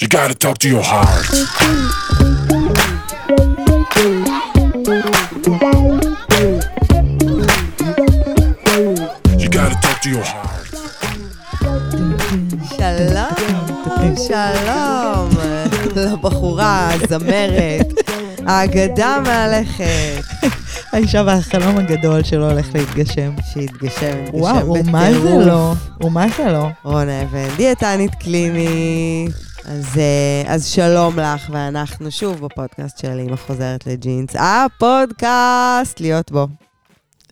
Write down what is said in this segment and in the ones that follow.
You gotta talk to your heart. You gotta talk to your heart. שלום, שלום לבחורה, הזמרת, האגדה מהלכת. האישה והחלום הגדול שלו הולך להתגשם. שהתגשם, התגשם וואו, ומה זה בטירוף. לא? ומה זה לא? רונה אבן, דיאטנית קלינית. אז, אה, אז שלום לך, ואנחנו שוב בפודקאסט של אמא חוזרת לג'ינס. הפודקאסט, להיות בו.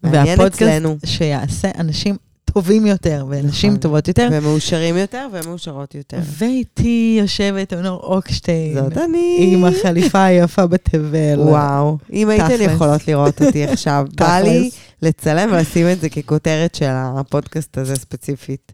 והפודקאסט אצלנו. שיעשה אנשים טובים יותר, ונשים נכון. טובות יותר. ומאושרים יותר ומאושרות יותר. ואיתי יושבת אונור אוקשטיין. זאת אני. עם החליפה היפה בתבל. וואו, אם הייתן. יכולות לראות אותי עכשיו, בא לי. לצלם ולשים את זה ככותרת של הפודקאסט הזה ספציפית.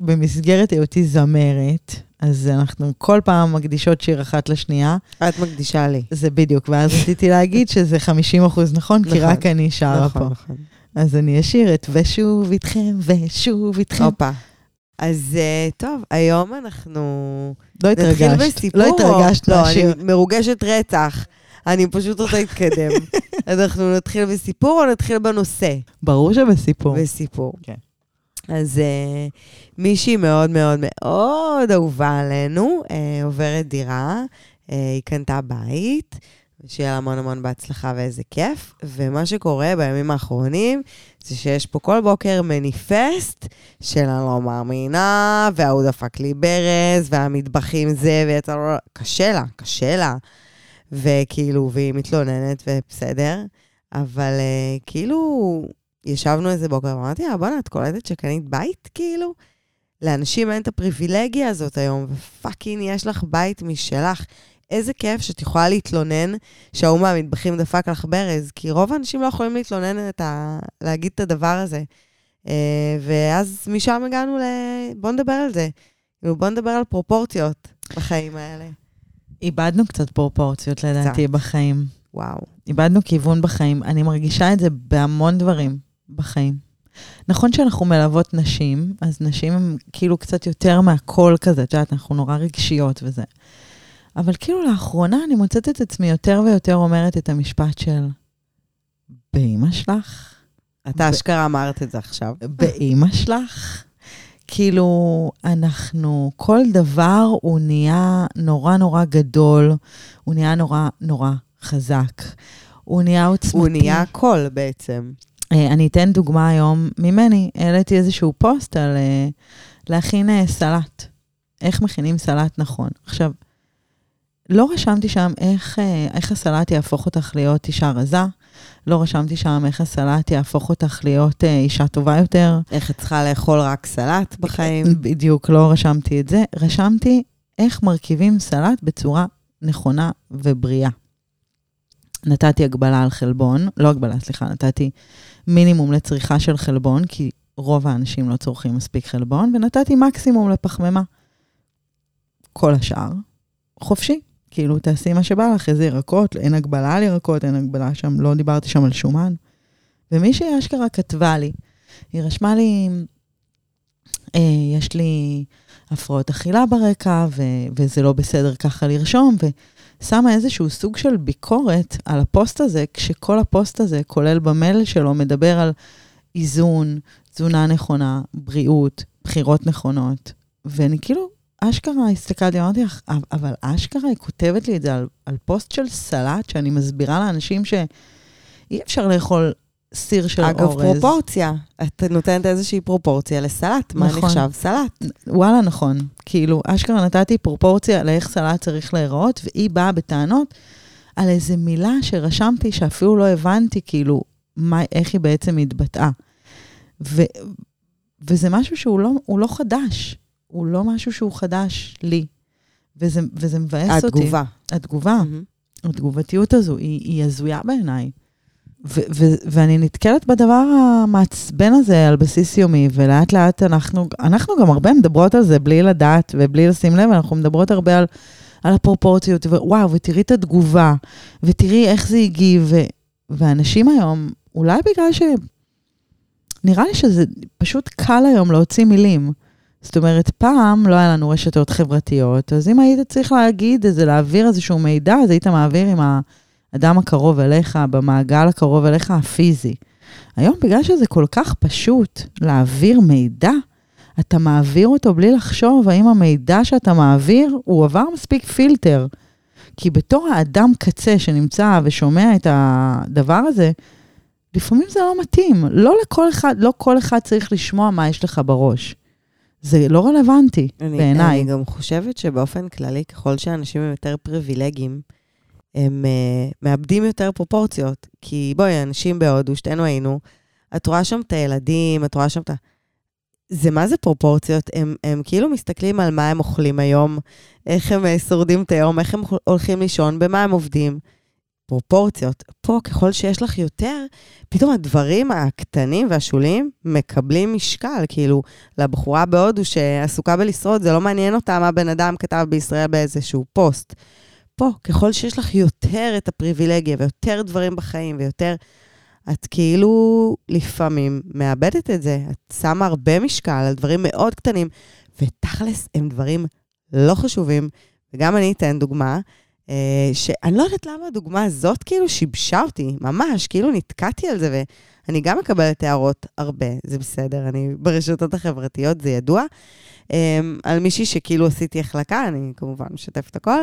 ובמסגרת היותי זמרת, אז אנחנו כל פעם מקדישות שיר אחת לשנייה. את מקדישה לי. זה בדיוק, ואז רציתי להגיד שזה 50 אחוז נכון, כי נכון. רק אני שרה פה. נכון, נכון. אז אני אשיר את ושוב איתכם, ושוב איתכם. הופה. אז אה, טוב, היום אנחנו... לא נתחיל התרגשת. בסיפור. לא התרגשת לא, מהשיר. אני מרוגשת רצח. אני פשוט רוצה להתקדם. אנחנו נתחיל בסיפור או נתחיל בנושא? ברור שבסיפור. בסיפור. כן. אז uh, מישהי מאוד מאוד מאוד אהובה עלינו, uh, עוברת דירה, uh, היא קנתה בית, שיהיה לה המון המון בהצלחה ואיזה כיף. ומה שקורה בימים האחרונים, זה שיש פה כל בוקר מניפסט של אני לא מאמינה, וההוא דפק לי ברז, והמטבחים זה, ויצא לו... קשה לה, קשה לה. וכאילו, והיא מתלוננת, ובסדר. אבל uh, כאילו, ישבנו איזה בוקר, ואמרתי לה, בואנה, את קולטת שקנית בית, כאילו? לאנשים אין את הפריבילגיה הזאת היום, ופאקינג יש לך בית משלך. איזה כיף שאת יכולה להתלונן שההוא מהמטבחים דפק לך ברז, כי רוב האנשים לא יכולים להתלונן את ה... להגיד את הדבר הזה. אה, ואז משם הגענו ל... בוא נדבר על זה. כאילו, בוא נדבר על פרופורציות בחיים האלה. איבדנו קצת פרופורציות לדעתי בחיים. וואו. איבדנו כיוון בחיים. אני מרגישה את זה בהמון דברים בחיים. נכון שאנחנו מלוות נשים, אז נשים הן כאילו קצת יותר מהכל כזה, את יודעת, אנחנו נורא רגשיות וזה. אבל כאילו לאחרונה אני מוצאת את עצמי יותר ויותר אומרת את המשפט של, באמא שלך? אתה אשכרה אמרת את זה עכשיו. באימא שלך? כאילו, אנחנו, כל דבר הוא נהיה נורא נורא גדול, הוא נהיה נורא נורא חזק, הוא נהיה עוצמתי. הוא נהיה הכל בעצם. אה, אני אתן דוגמה היום ממני, העליתי איזשהו פוסט על אה, להכין אה, סלט. איך מכינים סלט נכון. עכשיו, לא רשמתי שם איך, איך הסלט יהפוך אותך להיות אישה רזה, לא רשמתי שם איך הסלט יהפוך אותך להיות אישה טובה יותר. איך את צריכה לאכול רק סלט בחיים? בדיוק, לא רשמתי את זה. רשמתי איך מרכיבים סלט בצורה נכונה ובריאה. נתתי הגבלה על חלבון, לא הגבלה, סליחה, נתתי מינימום לצריכה של חלבון, כי רוב האנשים לא צורכים מספיק חלבון, ונתתי מקסימום לפחמימה. כל השאר, חופשי. כאילו, תעשי מה שבא לך, איזה ירקות, אין הגבלה על ירקות, אין הגבלה שם, לא דיברתי שם על שומן. ומישהי אשכרה כתבה לי, היא רשמה לי, אה, יש לי הפרעות אכילה ברקע, ו- וזה לא בסדר ככה לרשום, ושמה איזשהו סוג של ביקורת על הפוסט הזה, כשכל הפוסט הזה, כולל במייל שלו, מדבר על איזון, תזונה נכונה, בריאות, בחירות נכונות. ואני כאילו, אשכרה הסתכלתי, אמרתי לך, "אבל- אבל אשכרה היא כותבת לי את זה על, על פוסט של סלט, שאני מסבירה לאנשים שאי אפשר לאכול סיר של אגב, אורז. פרופורציה. את נותנת איזושהי פרופורציה לסלט. מה נכון. נחשב סלט? וואלה, נכון. כאילו, אשכרה נתתי פרופורציה לאיך סלט צריך להיראות, והיא באה בטענות על איזה מילה שרשמתי שאפילו לא הבנתי, כאילו, מה, איך היא בעצם התבטאה. ו, וזה משהו שהוא לא, לא חדש. הוא לא משהו שהוא חדש לי. וזה, וזה מבאס אותי. התגובה. התגובה. מהמם. התגובתיות הזו היא, היא הזויה בעיניי. ו- ו- ואני נתקלת בדבר המעצבן הזה על בסיס יומי, ולאט לאט אנחנו, אנחנו גם הרבה מדברות על זה בלי לדעת ובלי לשים לב, אנחנו מדברות הרבה על, על הפרופורציות, ווואו, ותראי את התגובה, ותראי איך זה הגיב, ו- ואנשים היום, אולי בגלל ש... נראה לי שזה פשוט קל היום להוציא מילים. זאת אומרת, פעם לא היה לנו רשתות חברתיות, אז אם היית צריך להגיד איזה, להעביר איזשהו מידע, אז היית מעביר עם האדם הקרוב אליך, במעגל הקרוב אליך הפיזי. היום, בגלל שזה כל כך פשוט להעביר מידע, אתה מעביר אותו בלי לחשוב האם המידע שאתה מעביר, הוא עבר מספיק פילטר. כי בתור האדם קצה שנמצא ושומע את הדבר הזה, לפעמים זה לא מתאים. לא לכל אחד, לא כל אחד צריך לשמוע מה יש לך בראש. זה לא רלוונטי בעיניי. אני גם חושבת שבאופן כללי, ככל שאנשים הם יותר פריבילגיים, הם uh, מאבדים יותר פרופורציות. כי בואי, אנשים בהודו, שתינו היינו, את רואה שם את הילדים, את רואה שם את ה... זה מה זה פרופורציות? הם, הם כאילו מסתכלים על מה הם אוכלים היום, איך הם אה, שורדים את היום, איך הם הולכים לישון, במה הם עובדים. פרופורציות. פה, ככל שיש לך יותר, פתאום הדברים הקטנים והשוליים מקבלים משקל. כאילו, לבחורה בהודו שעסוקה בלשרוד, זה לא מעניין אותה מה בן אדם כתב בישראל באיזשהו פוסט. פה, ככל שיש לך יותר את הפריבילגיה ויותר דברים בחיים ויותר... את כאילו לפעמים מאבדת את זה. את שמה הרבה משקל על דברים מאוד קטנים, ותכלס הם דברים לא חשובים. וגם אני אתן דוגמה, אה, שאני לא יודעת למה הדוגמה הזאת כאילו שיבשה אותי, ממש, כאילו נתקעתי על זה, ואני גם מקבלת הערות הרבה, זה בסדר, אני ברשתות החברתיות, זה ידוע. אה, על מישהי שכאילו עשיתי החלקה, אני כמובן משתפת הכל,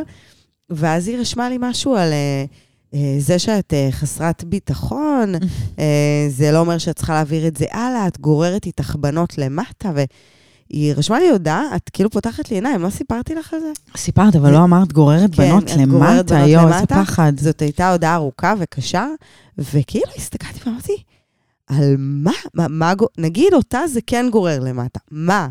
ואז היא רשמה לי משהו על... אה, אה, זה שאת אה, חסרת ביטחון, אה, זה לא אומר שאת צריכה להעביר את זה הלאה, את גוררת איתך בנות למטה, והיא רשמה לי הודעה, את כאילו פותחת לי עיניים, לא סיפרתי לך על זה? סיפרת, אבל לא אמרת גוררת כן, בנות למטה, יואו, איזה. פחד. זאת הייתה הודעה ארוכה וקשה, וכאילו הסתכלתי ואמרתי, על מה? מה, מה נגיד אותה זה כן גורר למטה. מה?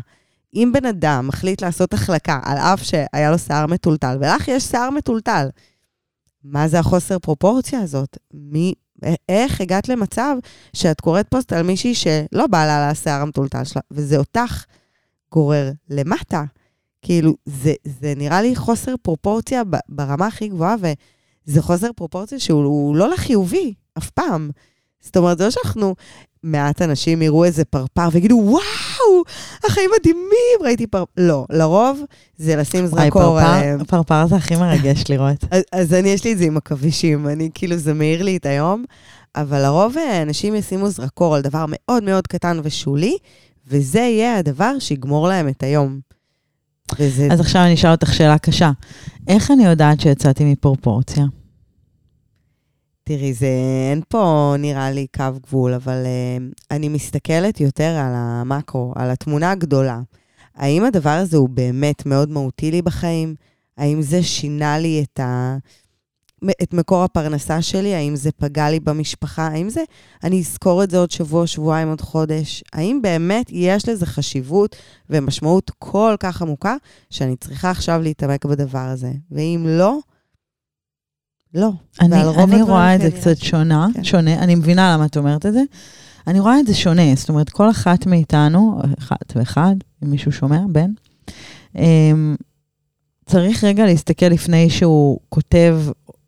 אם בן אדם מחליט לעשות החלקה, על אף שהיה לו שיער מטולטל, ולך יש שיער מטולטל, מה זה החוסר פרופורציה הזאת? מי, איך הגעת למצב שאת קוראת פוסט על מישהי שלא בא לה על השיער המטולטל שלה, וזה אותך גורר למטה? כאילו, זה, זה נראה לי חוסר פרופורציה ברמה הכי גבוהה, וזה חוסר פרופורציה שהוא הוא לא לחיובי, אף פעם. זאת אומרת, זה לא שאנחנו, מעט אנשים יראו איזה פרפר ויגידו, וואו, החיים מדהימים, ראיתי פרפר. לא, לרוב זה לשים זרקור עליהם. פרפר זה הכי מרגש לראות. אז, אז אני, יש לי את זה עם עכבישים, אני כאילו, זה מאיר לי את היום, אבל לרוב אה, אנשים ישימו זרקור על דבר מאוד מאוד קטן ושולי, וזה יהיה הדבר שיגמור להם את היום. וזה... אז עכשיו אני אשאל אותך שאלה קשה. איך אני יודעת שיצאתי מפרופורציה? תראי, זה, אין פה נראה לי קו גבול, אבל uh, אני מסתכלת יותר על המקרו, על התמונה הגדולה. האם הדבר הזה הוא באמת מאוד מהותי לי בחיים? האם זה שינה לי את, ה... את מקור הפרנסה שלי? האם זה פגע לי במשפחה? האם זה, אני אזכור את זה עוד שבוע, שבועיים, עוד חודש? האם באמת יש לזה חשיבות ומשמעות כל כך עמוקה, שאני צריכה עכשיו להתעמק בדבר הזה? ואם לא, לא. אני, אני רואה את זה כנראה קצת ש- שונה, כן. שונה, אני מבינה למה את אומרת את זה. אני רואה את זה שונה, זאת אומרת, כל אחת מאיתנו, אחת ואחד, אם מישהו שומע, בן, אמ, צריך רגע להסתכל לפני שהוא כותב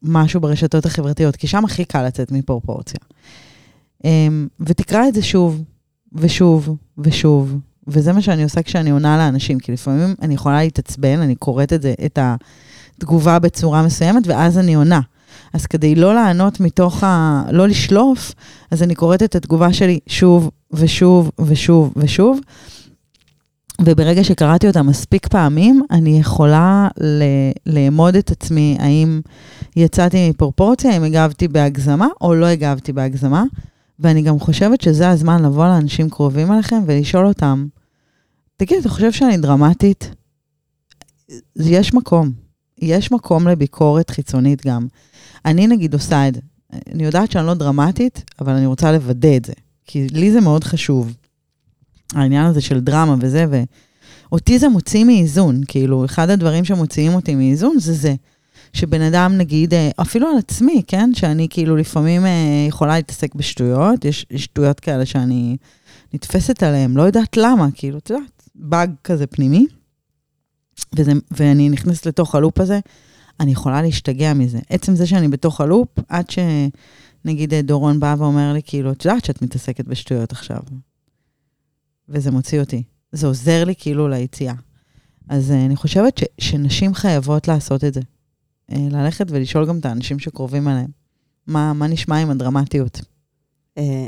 משהו ברשתות החברתיות, כי שם הכי קל לצאת מפרופורציה. אמ, ותקרא את זה שוב, ושוב, ושוב, וזה מה שאני עושה כשאני עונה לאנשים, כי לפעמים אני יכולה להתעצבן, אני קוראת את זה, את התגובה בצורה מסוימת, ואז אני עונה. אז כדי לא לענות מתוך ה... לא לשלוף, אז אני קוראת את התגובה שלי שוב ושוב ושוב ושוב. וברגע שקראתי אותה מספיק פעמים, אני יכולה ל- לאמוד את עצמי, האם יצאתי מפרופורציה, האם הגבתי בהגזמה או לא הגבתי בהגזמה. ואני גם חושבת שזה הזמן לבוא לאנשים קרובים אליכם ולשאול אותם, תגיד, אתה חושב שאני דרמטית? יש מקום. יש מקום לביקורת חיצונית גם. אני נגיד עושה את זה. אני יודעת שאני לא דרמטית, אבל אני רוצה לוודא את זה. כי לי זה מאוד חשוב. העניין הזה של דרמה וזה, ואותי זה מוציא מאיזון. כאילו, אחד הדברים שמוציאים אותי מאיזון זה זה. שבן אדם, נגיד, אה, אפילו על עצמי, כן? שאני כאילו לפעמים אה, יכולה להתעסק בשטויות, יש, שטויות כאלה שאני נתפסת עליהן, לא יודעת למה, כאילו, את יודעת, באג כזה פנימי, וזה, ואני נכנסת לתוך הלופ הזה, אני יכולה להשתגע מזה. עצם זה שאני בתוך הלופ, עד שנגיד אה, דורון בא ואומר לי, כאילו, את יודעת שאת מתעסקת בשטויות עכשיו. וזה מוציא אותי. זה עוזר לי כאילו ליציאה. אז אה, אני חושבת ש, שנשים חייבות לעשות את זה. אה, ללכת ולשאול גם את האנשים שקרובים אליהם. מה, מה נשמע עם הדרמטיות?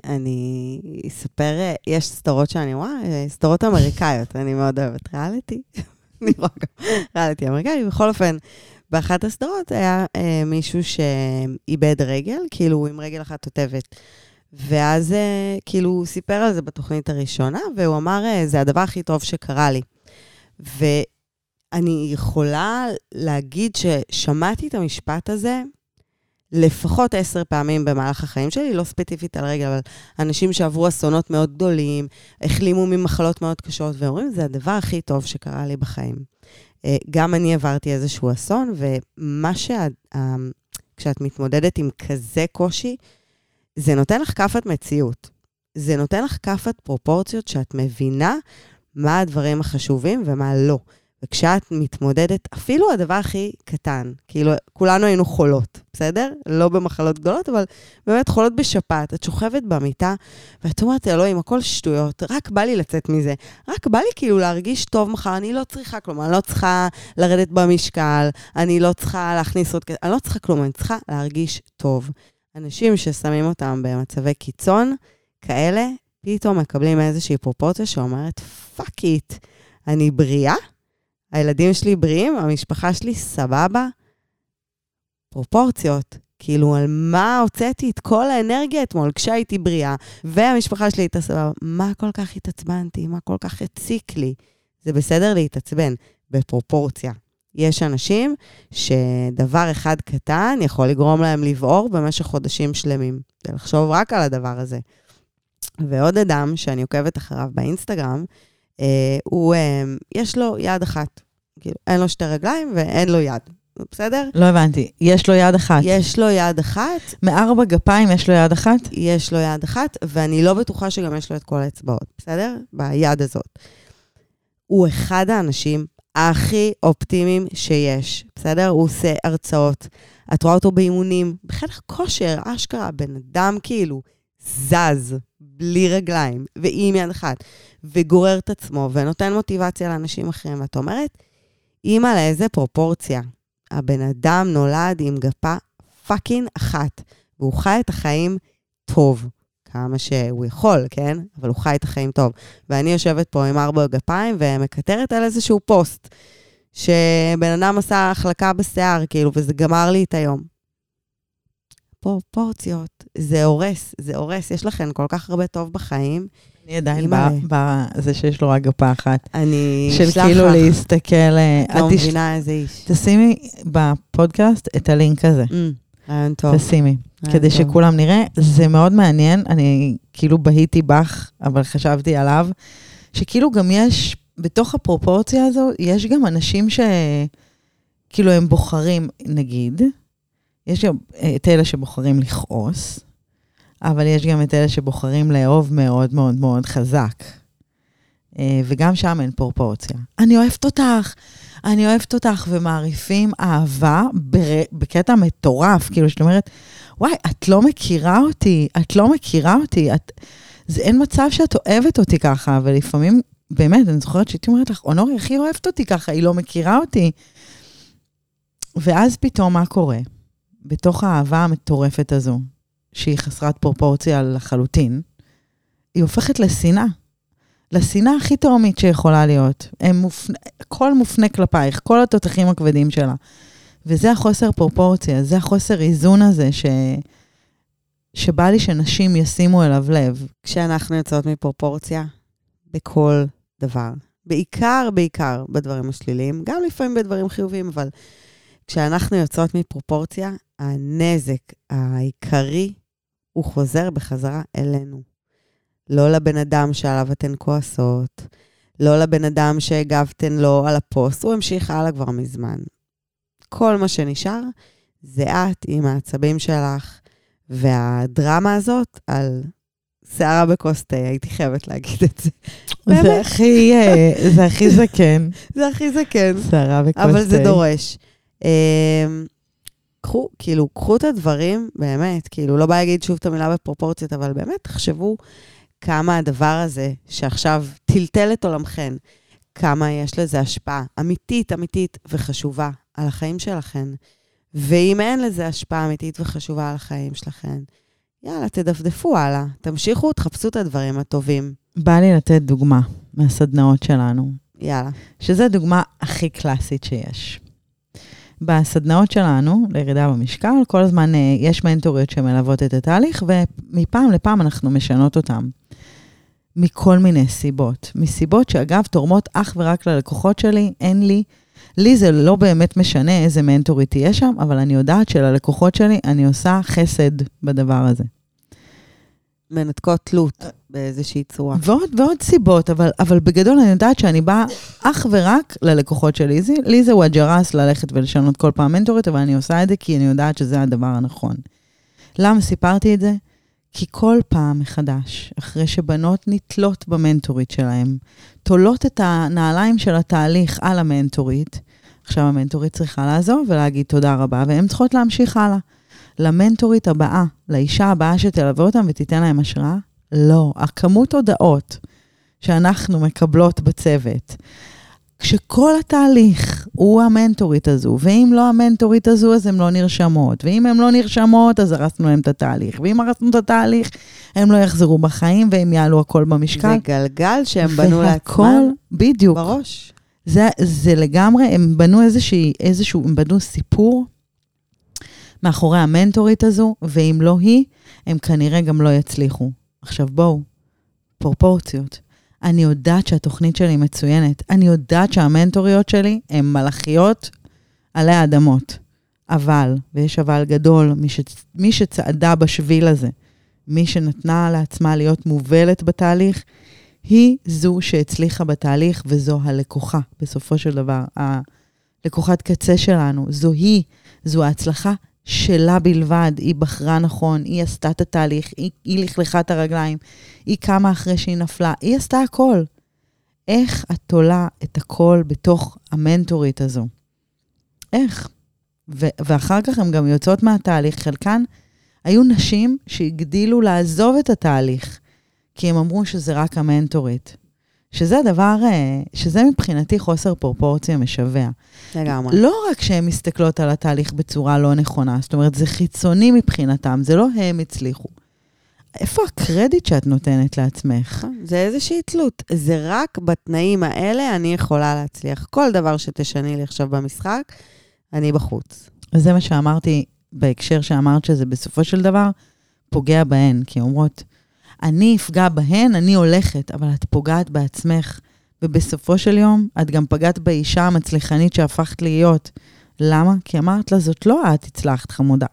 אני אספר, יש סדרות שאני רואה, אה, סדרות אמריקאיות, אני מאוד אוהבת ריאליטי. אני רואה גם ריאליטי אמריקאי. בכל אופן, באחת הסדרות היה אה, מישהו שאיבד רגל, כאילו עם רגל אחת תותבת. ואז אה, כאילו הוא סיפר על זה בתוכנית הראשונה, והוא אמר, אה, זה הדבר הכי טוב שקרה לי. ואני יכולה להגיד ששמעתי את המשפט הזה לפחות עשר פעמים במהלך החיים שלי, לא ספציפית על רגל, אבל אנשים שעברו אסונות מאוד גדולים, החלימו ממחלות מאוד קשות, ואומרים, זה הדבר הכי טוב שקרה לי בחיים. אה, גם אני עברתי איזשהו אסון, ומה שאת, אה, כשאת מתמודדת עם כזה קושי, זה נותן לך כאפת מציאות. זה נותן לך כאפת פרופורציות שאת מבינה מה הדברים החשובים ומה לא. וכשאת מתמודדת, אפילו הדבר הכי קטן, כאילו, כולנו היינו חולות, בסדר? לא במחלות גדולות, אבל באמת חולות בשפעת. את שוכבת במיטה, ואת אומרת, אלוהים, הכל שטויות, רק בא לי לצאת מזה. רק בא לי כאילו להרגיש טוב מחר, אני לא צריכה כלום, אני לא צריכה לרדת במשקל, אני לא צריכה להכניס עוד כסף, אני לא צריכה כלום, אני צריכה להרגיש טוב. אנשים ששמים אותם במצבי קיצון כאלה, פתאום מקבלים איזושהי פרופורציה שאומרת, fuck it, אני בריאה? הילדים שלי בריאים, המשפחה שלי סבבה. פרופורציות. כאילו, על מה הוצאתי את כל האנרגיה אתמול כשהייתי בריאה, והמשפחה שלי הייתה סבבה. מה כל כך התעצבנתי? מה כל כך הציק לי? זה בסדר להתעצבן, בפרופורציה. יש אנשים שדבר אחד קטן יכול לגרום להם לבעור במשך חודשים שלמים. זה לחשוב רק על הדבר הזה. ועוד אדם שאני עוקבת אחריו באינסטגרם, אה, הוא, אה, יש לו יד אחת. כאילו, אין לו שתי רגליים ואין לו יד. בסדר? לא הבנתי. יש לו יד אחת. יש לו יד אחת, מארבע גפיים יש לו יד אחת? יש לו יד אחת, ואני לא בטוחה שגם יש לו את כל האצבעות, בסדר? ביד הזאת. הוא אחד האנשים הכי אופטימיים שיש, בסדר? הוא עושה הרצאות. את רואה אותו באימונים, בחדר כושר, אשכרה, בן אדם כאילו זז, בלי רגליים, ועם יד אחת, וגורר את עצמו, ונותן מוטיבציה לאנשים אחרים. ואת אומרת, אימא, לאיזה פרופורציה. הבן אדם נולד עם גפה fucking אחת, והוא חי את החיים טוב. כמה שהוא יכול, כן? אבל הוא חי את החיים טוב. ואני יושבת פה עם ארבע גפיים ומקטרת על איזשהו פוסט, שבן אדם עשה החלקה בשיער, כאילו, וזה גמר לי את היום. פרופורציות, זה הורס, זה הורס. יש לכם כל כך הרבה טוב בחיים. אני עדיין. בזה שיש לו רק גפה אחת. אני של אשלח כאילו לך. להסתכל... אה, לא מבינה איזה איש. תשימי בפודקאסט את הלינק הזה. אמ, רעיון טוב. תשימי, כדי טוב. שכולם נראה. זה מאוד מעניין, אני כאילו בהיתי בך, אבל חשבתי עליו, שכאילו גם יש, בתוך הפרופורציה הזו, יש גם אנשים שכאילו הם בוחרים, נגיד, יש גם אה, את אלה שבוחרים לכעוס, אבל יש גם את אלה שבוחרים לאהוב מאוד מאוד מאוד חזק. אה, וגם שם אין פרופורציה. אני אוהבת אותך, אני אוהבת אותך, ומעריפים אהבה. בקטע מטורף, כאילו, שאת אומרת, וואי, את לא מכירה אותי, את לא מכירה אותי, את... זה אין מצב שאת אוהבת אותי ככה, ולפעמים, באמת, אני זוכרת שהייתי אומרת לך, אונורי הכי אוהבת אותי ככה, היא לא מכירה אותי. ואז פתאום מה קורה? בתוך האהבה המטורפת הזו, שהיא חסרת פרופורציה לחלוטין, היא הופכת לשנאה. לשנאה הכי תהומית שיכולה להיות. הם מופנ... הכל מופנה כלפייך, כל התותחים הכבדים שלה. וזה החוסר פרופורציה, זה החוסר איזון הזה, ש... שבא לי שנשים ישימו אליו לב. כשאנחנו יוצאות מפרופורציה, בכל דבר. בעיקר, בעיקר בדברים השליליים, גם לפעמים בדברים חיוביים, אבל כשאנחנו יוצאות מפרופורציה, הנזק העיקרי, הוא חוזר בחזרה אלינו. לא לבן אדם שעליו אתן כועסות, לא לבן אדם שהגבתן לו על הפוסט, הוא המשיך הלאה כבר מזמן. כל מה שנשאר זה את עם העצבים שלך, והדרמה הזאת על שערה בכוס תה, הייתי חייבת להגיד את זה. באמת. זה הכי, אה, זה הכי זקן. זה הכי זקן, שערה וכוס אבל זה תה. דורש. קחו, כאילו, קחו את הדברים, באמת, כאילו, לא בא להגיד שוב את המילה בפרופורציות, אבל באמת, תחשבו כמה הדבר הזה, שעכשיו טלטל את עולמכן, כמה יש לזה השפעה אמיתית, אמיתית וחשובה על החיים שלכן. ואם אין לזה השפעה אמיתית וחשובה על החיים שלכן, יאללה, תדפדפו הלאה, תמשיכו, תחפשו את הדברים הטובים. בא לי לתת דוגמה מהסדנאות שלנו, יאללה. שזו הדוגמה הכי קלאסית שיש. בסדנאות שלנו, לירידה במשקל, כל הזמן אה, יש מנטוריות שמלוות את התהליך, ומפעם לפעם אנחנו משנות אותן. מכל מיני סיבות. מסיבות שאגב, תורמות אך ורק ללקוחות שלי, אין לי, לי זה לא באמת משנה איזה מנטורית תהיה שם, אבל אני יודעת שללקוחות שלי אני עושה חסד בדבר הזה. מנתקות תלות באיזושהי צורה. ועוד, ועוד סיבות, אבל, אבל בגדול אני יודעת שאני באה אך ורק ללקוחות שלי. זה- לי זה וואג'רס ללכת ולשנות כל פעם מנטורית, אבל אני עושה את זה כי אני יודעת שזה הדבר הנכון. למה סיפרתי את זה? כי כל פעם מחדש, אחרי שבנות נתלות במנטורית שלהן, תולות את הנעליים של התהליך על המנטורית, עכשיו המנטורית צריכה לעזוב ולהגיד תודה רבה, והן צריכות להמשיך הלאה. למנטורית הבאה, לאישה הבאה שתלווה אותם ותיתן להם השראה? לא. הכמות הודעות שאנחנו מקבלות בצוות, כשכל התהליך הוא המנטורית הזו, ואם לא המנטורית הזו, אז הן לא נרשמות, ואם הן לא נרשמות, אז הרסנו להן את התהליך, ואם הרסנו את התהליך, הם לא יחזרו בחיים והם יעלו הכל במשקל. זה גלגל שהם בנו לעצמם בדיוק. בראש. זה, זה לגמרי, הם בנו איזושהי, איזשהו, הם בנו סיפור מאחורי המנטורית הזו, ואם לא היא, הם כנראה גם לא יצליחו. עכשיו בואו, פרופורציות. אני יודעת שהתוכנית שלי מצוינת. אני יודעת שהמנטוריות שלי הן מלאכיות עלי האדמות. אבל, ויש אבל גדול, מי, ש, מי שצעדה בשביל הזה, מי שנתנה לעצמה להיות מובלת בתהליך, היא זו שהצליחה בתהליך, וזו הלקוחה, בסופו של דבר. הלקוחת קצה שלנו, זו היא, זו ההצלחה שלה בלבד. היא בחרה נכון, היא עשתה את התהליך, היא, היא לכלכה את הרגליים, היא קמה אחרי שהיא נפלה, היא עשתה הכל. איך את תולה את הכל בתוך המנטורית הזו? איך? ו- ואחר כך הן גם יוצאות מהתהליך. חלקן היו נשים שהגדילו לעזוב את התהליך, כי הם אמרו שזה רק המנטורית. שזה הדבר, אה, שזה מבחינתי חוסר פרופורציה משווע. לגמרי. לא רק שהן מסתכלות על התהליך בצורה לא נכונה, זאת אומרת, זה חיצוני מבחינתם, זה לא הם הצליחו. איפה הקרדיט שאת נותנת לעצמך? נכון, זה איזושהי תלות. זה רק בתנאים האלה אני יכולה להצליח. כל דבר שתשני לי עכשיו במשחק, אני בחוץ. וזה מה שאמרתי בהקשר שאמרת שזה בסופו של דבר פוגע בהן, כי אומרות, אני אפגע בהן, אני הולכת, אבל את פוגעת בעצמך, ובסופו של יום את גם פגעת באישה המצליחנית שהפכת להיות. למה? כי אמרת לה, זאת לא את הצלחת, חמודה.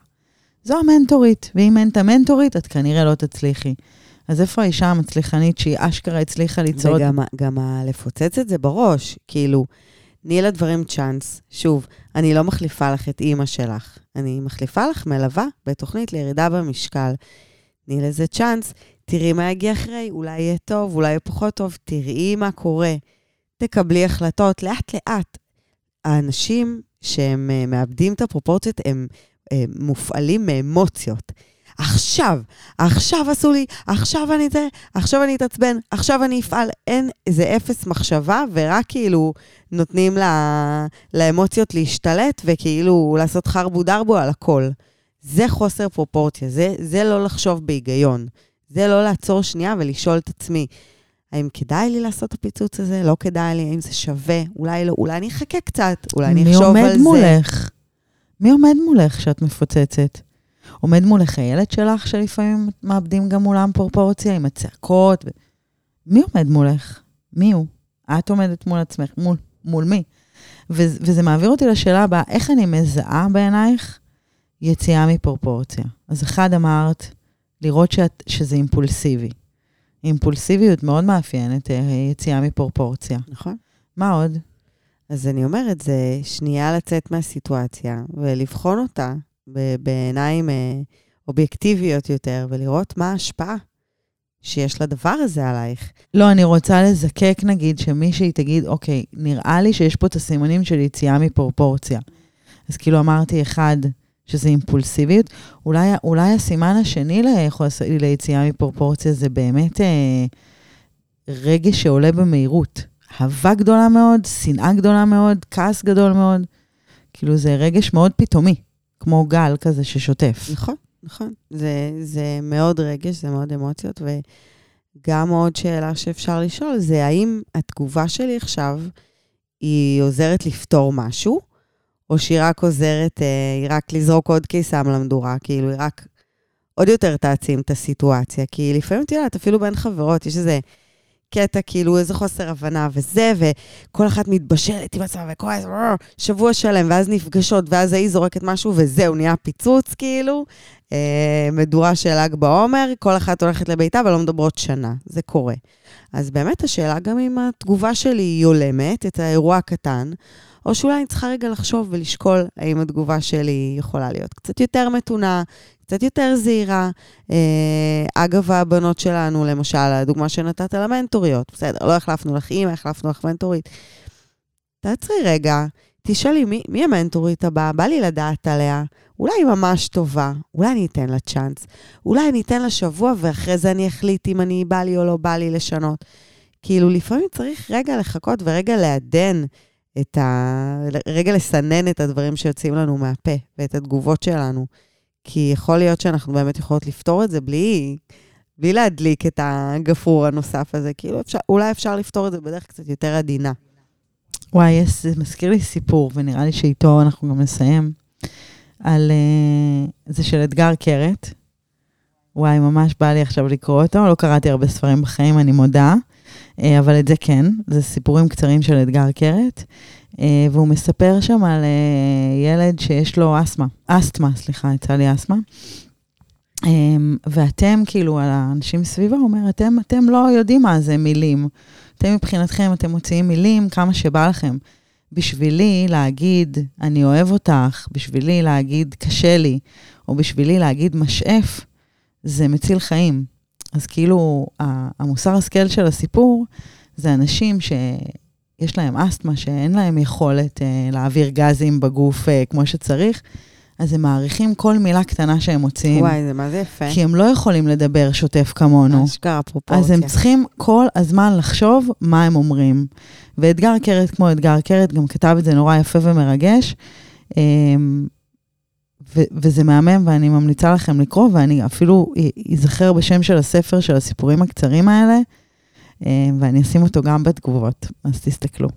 זו המנטורית, ואם אין את המנטורית, את כנראה לא תצליחי. אז איפה האישה המצליחנית שהיא אשכרה הצליחה לצעוד? וגם גם לפוצץ את זה בראש, כאילו, תני לדברים צ'אנס. שוב, אני לא מחליפה לך את אימא שלך, אני מחליפה לך מלווה בתוכנית לירידה במשקל. תני לזה צ'אנס, תראי מה יגיע אחרי, אולי יהיה טוב, אולי יהיה פחות טוב, תראי מה קורה. תקבלי החלטות לאט-לאט. האנשים שהם אה, מאבדים את הפרופורציות, הם אה, מופעלים מאמוציות. עכשיו, עכשיו עשו לי, עכשיו אני זה, עכשיו אני אתעצבן, עכשיו אני אפעל. אין, זה אפס מחשבה, ורק כאילו נותנים לה, לאמוציות להשתלט, וכאילו לעשות חרבו דרבו על הכל. זה חוסר פרופורציה, זה, זה לא לחשוב בהיגיון. זה לא לעצור שנייה ולשאול את עצמי, האם כדאי לי לעשות את הפיצוץ הזה? לא כדאי לי? האם זה שווה? אולי לא, אולי אני אחכה קצת, אולי אני מי אחשוב עומד על זה. מולך? מי עומד מולך כשאת מפוצצת? עומד מולך הילד שלך, שלפעמים מאבדים גם מולם פרופורציה, עם הצעקות? ו... מי עומד מולך? מי הוא? את עומדת מול עצמך, מול, מול מי? ו- וזה מעביר אותי לשאלה הבאה, איך אני מזהה בעינייך יציאה מפרופורציה? אז אחד אמרת, לראות שאת, שזה אימפולסיבי. אימפולסיביות מאוד מאפיינת אה, יציאה מפרופורציה. נכון. מה עוד? אז אני אומרת, זה שנייה לצאת מהסיטואציה ולבחון אותה בעיניים אה, אובייקטיביות יותר, ולראות מה ההשפעה שיש לדבר הזה עלייך. לא, אני רוצה לזקק, נגיד, שמישהי תגיד, אוקיי, נראה לי שיש פה את הסימנים של יציאה מפרופורציה. אז כאילו אמרתי, אחד, שזה אימפולסיביות. אולי, אולי הסימן השני לחוס, ליציאה מפרופורציה זה באמת אה, רגש שעולה במהירות. אהבה גדולה מאוד, שנאה גדולה מאוד, כעס גדול מאוד. כאילו זה רגש מאוד פתאומי, כמו גל כזה ששוטף. נכון, נכון. זה, זה מאוד רגש, זה מאוד אמוציות, וגם עוד שאלה שאפשר לשאול זה האם התגובה שלי עכשיו היא עוזרת לפתור משהו, או שהיא רק עוזרת, אה, היא רק לזרוק עוד קיסם למדורה, כאילו היא רק עוד יותר תעצים את הסיטואציה. כי לפעמים, את יודעת, אפילו בין חברות, יש איזה קטע, כאילו, איזה חוסר הבנה וזה, וכל אחת מתבשלת עם עצמה וכועס, שבוע שלם, ואז נפגשות, ואז ההיא זורקת משהו, וזהו, נהיה פיצוץ, כאילו. אה, מדורה של ל"ג בעומר, כל אחת הולכת לביתה ולא מדברות שנה. זה קורה. אז באמת השאלה גם אם התגובה שלי היא הולמת את האירוע הקטן, או שאולי אני צריכה רגע לחשוב ולשקול האם התגובה שלי יכולה להיות קצת יותר מתונה, קצת יותר זהירה. אה, אגב, הבנות שלנו, למשל, הדוגמה שנתת על המנטוריות, בסדר, לא החלפנו לך אימא, החלפנו לך מנטורית. תעצרי רגע, תשאלי, מי, מי המנטורית הבאה? בא לי לדעת עליה. אולי היא ממש טובה, אולי אני אתן לה צ'אנס. אולי אני אתן לה שבוע ואחרי זה אני אחליט אם אני בא לי או לא בא לי לשנות. כאילו, לפעמים צריך רגע לחכות ורגע לעדן את ה... רגע לסנן את הדברים שיוצאים לנו מהפה ואת התגובות שלנו. כי יכול להיות שאנחנו באמת יכולות לפתור את זה בלי, בלי להדליק את הגפרור הנוסף הזה. כאילו, אפשר, אולי אפשר לפתור את זה בדרך קצת יותר עדינה. וואי, יש, זה מזכיר לי סיפור, ונראה לי שאיתו אנחנו גם נסיים, על... uh, זה של אתגר קרת. וואי, ממש בא לי עכשיו לקרוא אותו, לא קראתי הרבה ספרים בחיים, אני מודה, uh, אבל את זה כן, זה סיפורים קצרים של אתגר קרת. Uh, והוא מספר שם על uh, ילד שיש לו אסתמה, אסתמה, סליחה, יצא לי אסתמה. Um, ואתם, כאילו, האנשים סביבו, הוא אומר, אתם, אתם לא יודעים מה זה מילים. אתם מבחינתכם, אתם מוציאים מילים כמה שבא לכם. בשבילי להגיד, אני אוהב אותך, בשבילי להגיד, קשה לי, או בשבילי להגיד, משאף, זה מציל חיים. אז כאילו, המוסר השכל של הסיפור, זה אנשים שיש להם אסתמה, שאין להם יכולת אה, להעביר גזים בגוף אה, כמו שצריך, אז הם מעריכים כל מילה קטנה שהם מוציאים. וואי, זה מה זה יפה. כי הם לא יכולים לדבר שוטף כמונו. אשכרה פרופורציה. אז הם צריכים כל הזמן לחשוב מה הם אומרים. ואתגר קרת, כמו אתגר קרת, גם כתב את זה נורא יפה ומרגש. אמ, ו- וזה מהמם, ואני ממליצה לכם לקרוא, ואני אפילו אזכר בשם של הספר, של הסיפורים הקצרים האלה, ואני אשים אותו גם בתגובות, אז תסתכלו.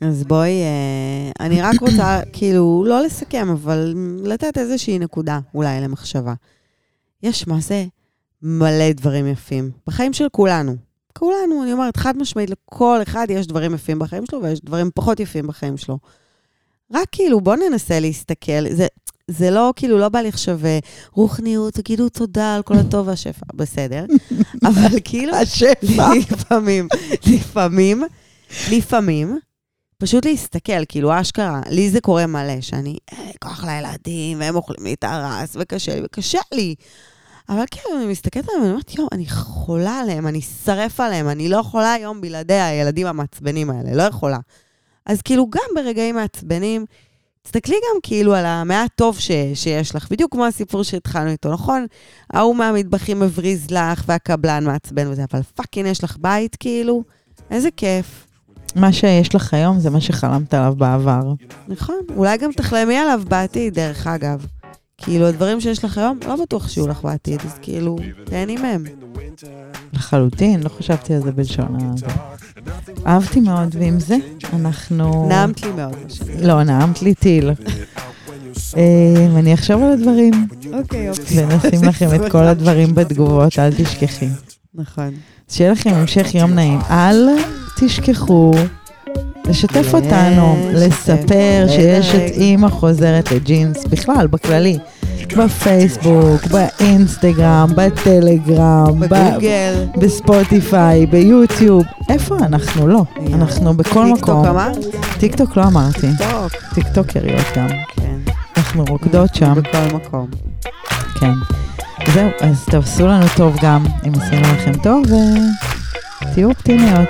אז בואי, אה, אני רק רוצה, כאילו, לא לסכם, אבל לתת איזושהי נקודה, אולי, למחשבה. יש מה זה מלא דברים יפים בחיים של כולנו. כולנו, אני אומרת, חד משמעית, לכל אחד יש דברים יפים בחיים שלו, ויש דברים פחות יפים בחיים שלו. רק כאילו, בואו ננסה להסתכל, זה, זה לא, כאילו, לא בא לי עכשיו אה, רוחניות, תגידו תודה על כל הטוב והשפע, בסדר, אבל כאילו, השפע. לפעמים, לפעמים, לפעמים, פשוט להסתכל, כאילו, אשכרה, לי זה קורה מלא, שאני, אה, כוח לילדים, והם אוכלים לי את הרס, וקשה לי, וקשה לי. אבל כאילו, אני מסתכלת עליהם, ואני אומרת, יואו, אני חולה עליהם, אני שרופה עליהם, אני לא יכולה היום בלעדי הילדים המעצבנים האלה, לא יכולה. אז כאילו, גם ברגעים מעצבנים, תסתכלי גם כאילו על המעט טוב ש, שיש לך, בדיוק כמו הסיפור שהתחלנו איתו, נכון? ההוא מהמטבחים מבריז לך, והקבלן מעצבן וזה, אבל fucking יש לך בית, כאילו, איזה כיף. מה שיש לך היום זה מה שחלמת עליו בעבר. נכון, אולי גם תחלמי עליו בעתיד, דרך אגב. כאילו, הדברים שיש לך היום, לא בטוח שיהיו לך בעתיד, אז כאילו, תהני מהם. לחלוטין, לא חשבתי על זה בלשון ה... אהבתי מאוד, ועם זה אנחנו... נעמת לי מאוד. לא, נעמת לי טיל. אה, אני אחשוב על הדברים, אוקיי, יופי. ונשים לכם את כל הדברים בתגובות, אל תשכחי. נכון. אז שיהיה לכם המשך יום נעים. אל תשכחו לשתף אותנו, לספר שיש את אימא חוזרת לג'ינס, בכלל, בכללי. בפייסבוק, באינסטגרם, בטלגרם, בגוגל. בספוטיפיי, ביוטיוב. איפה אנחנו? לא. אנחנו בכל מקום. טיקטוק אמרת? טיקטוק לא אמרתי. טוק. טיקטוקריות גם. כן. אנחנו רוקדות שם. בכל מקום. כן. זהו, אז תעשו לנו טוב גם, אם עשינו לכם טוב, ותהיו אופטימיות.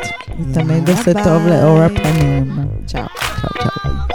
זה תמיד עושה טוב. לאור הפנים. צ'או. צ'או צ'או.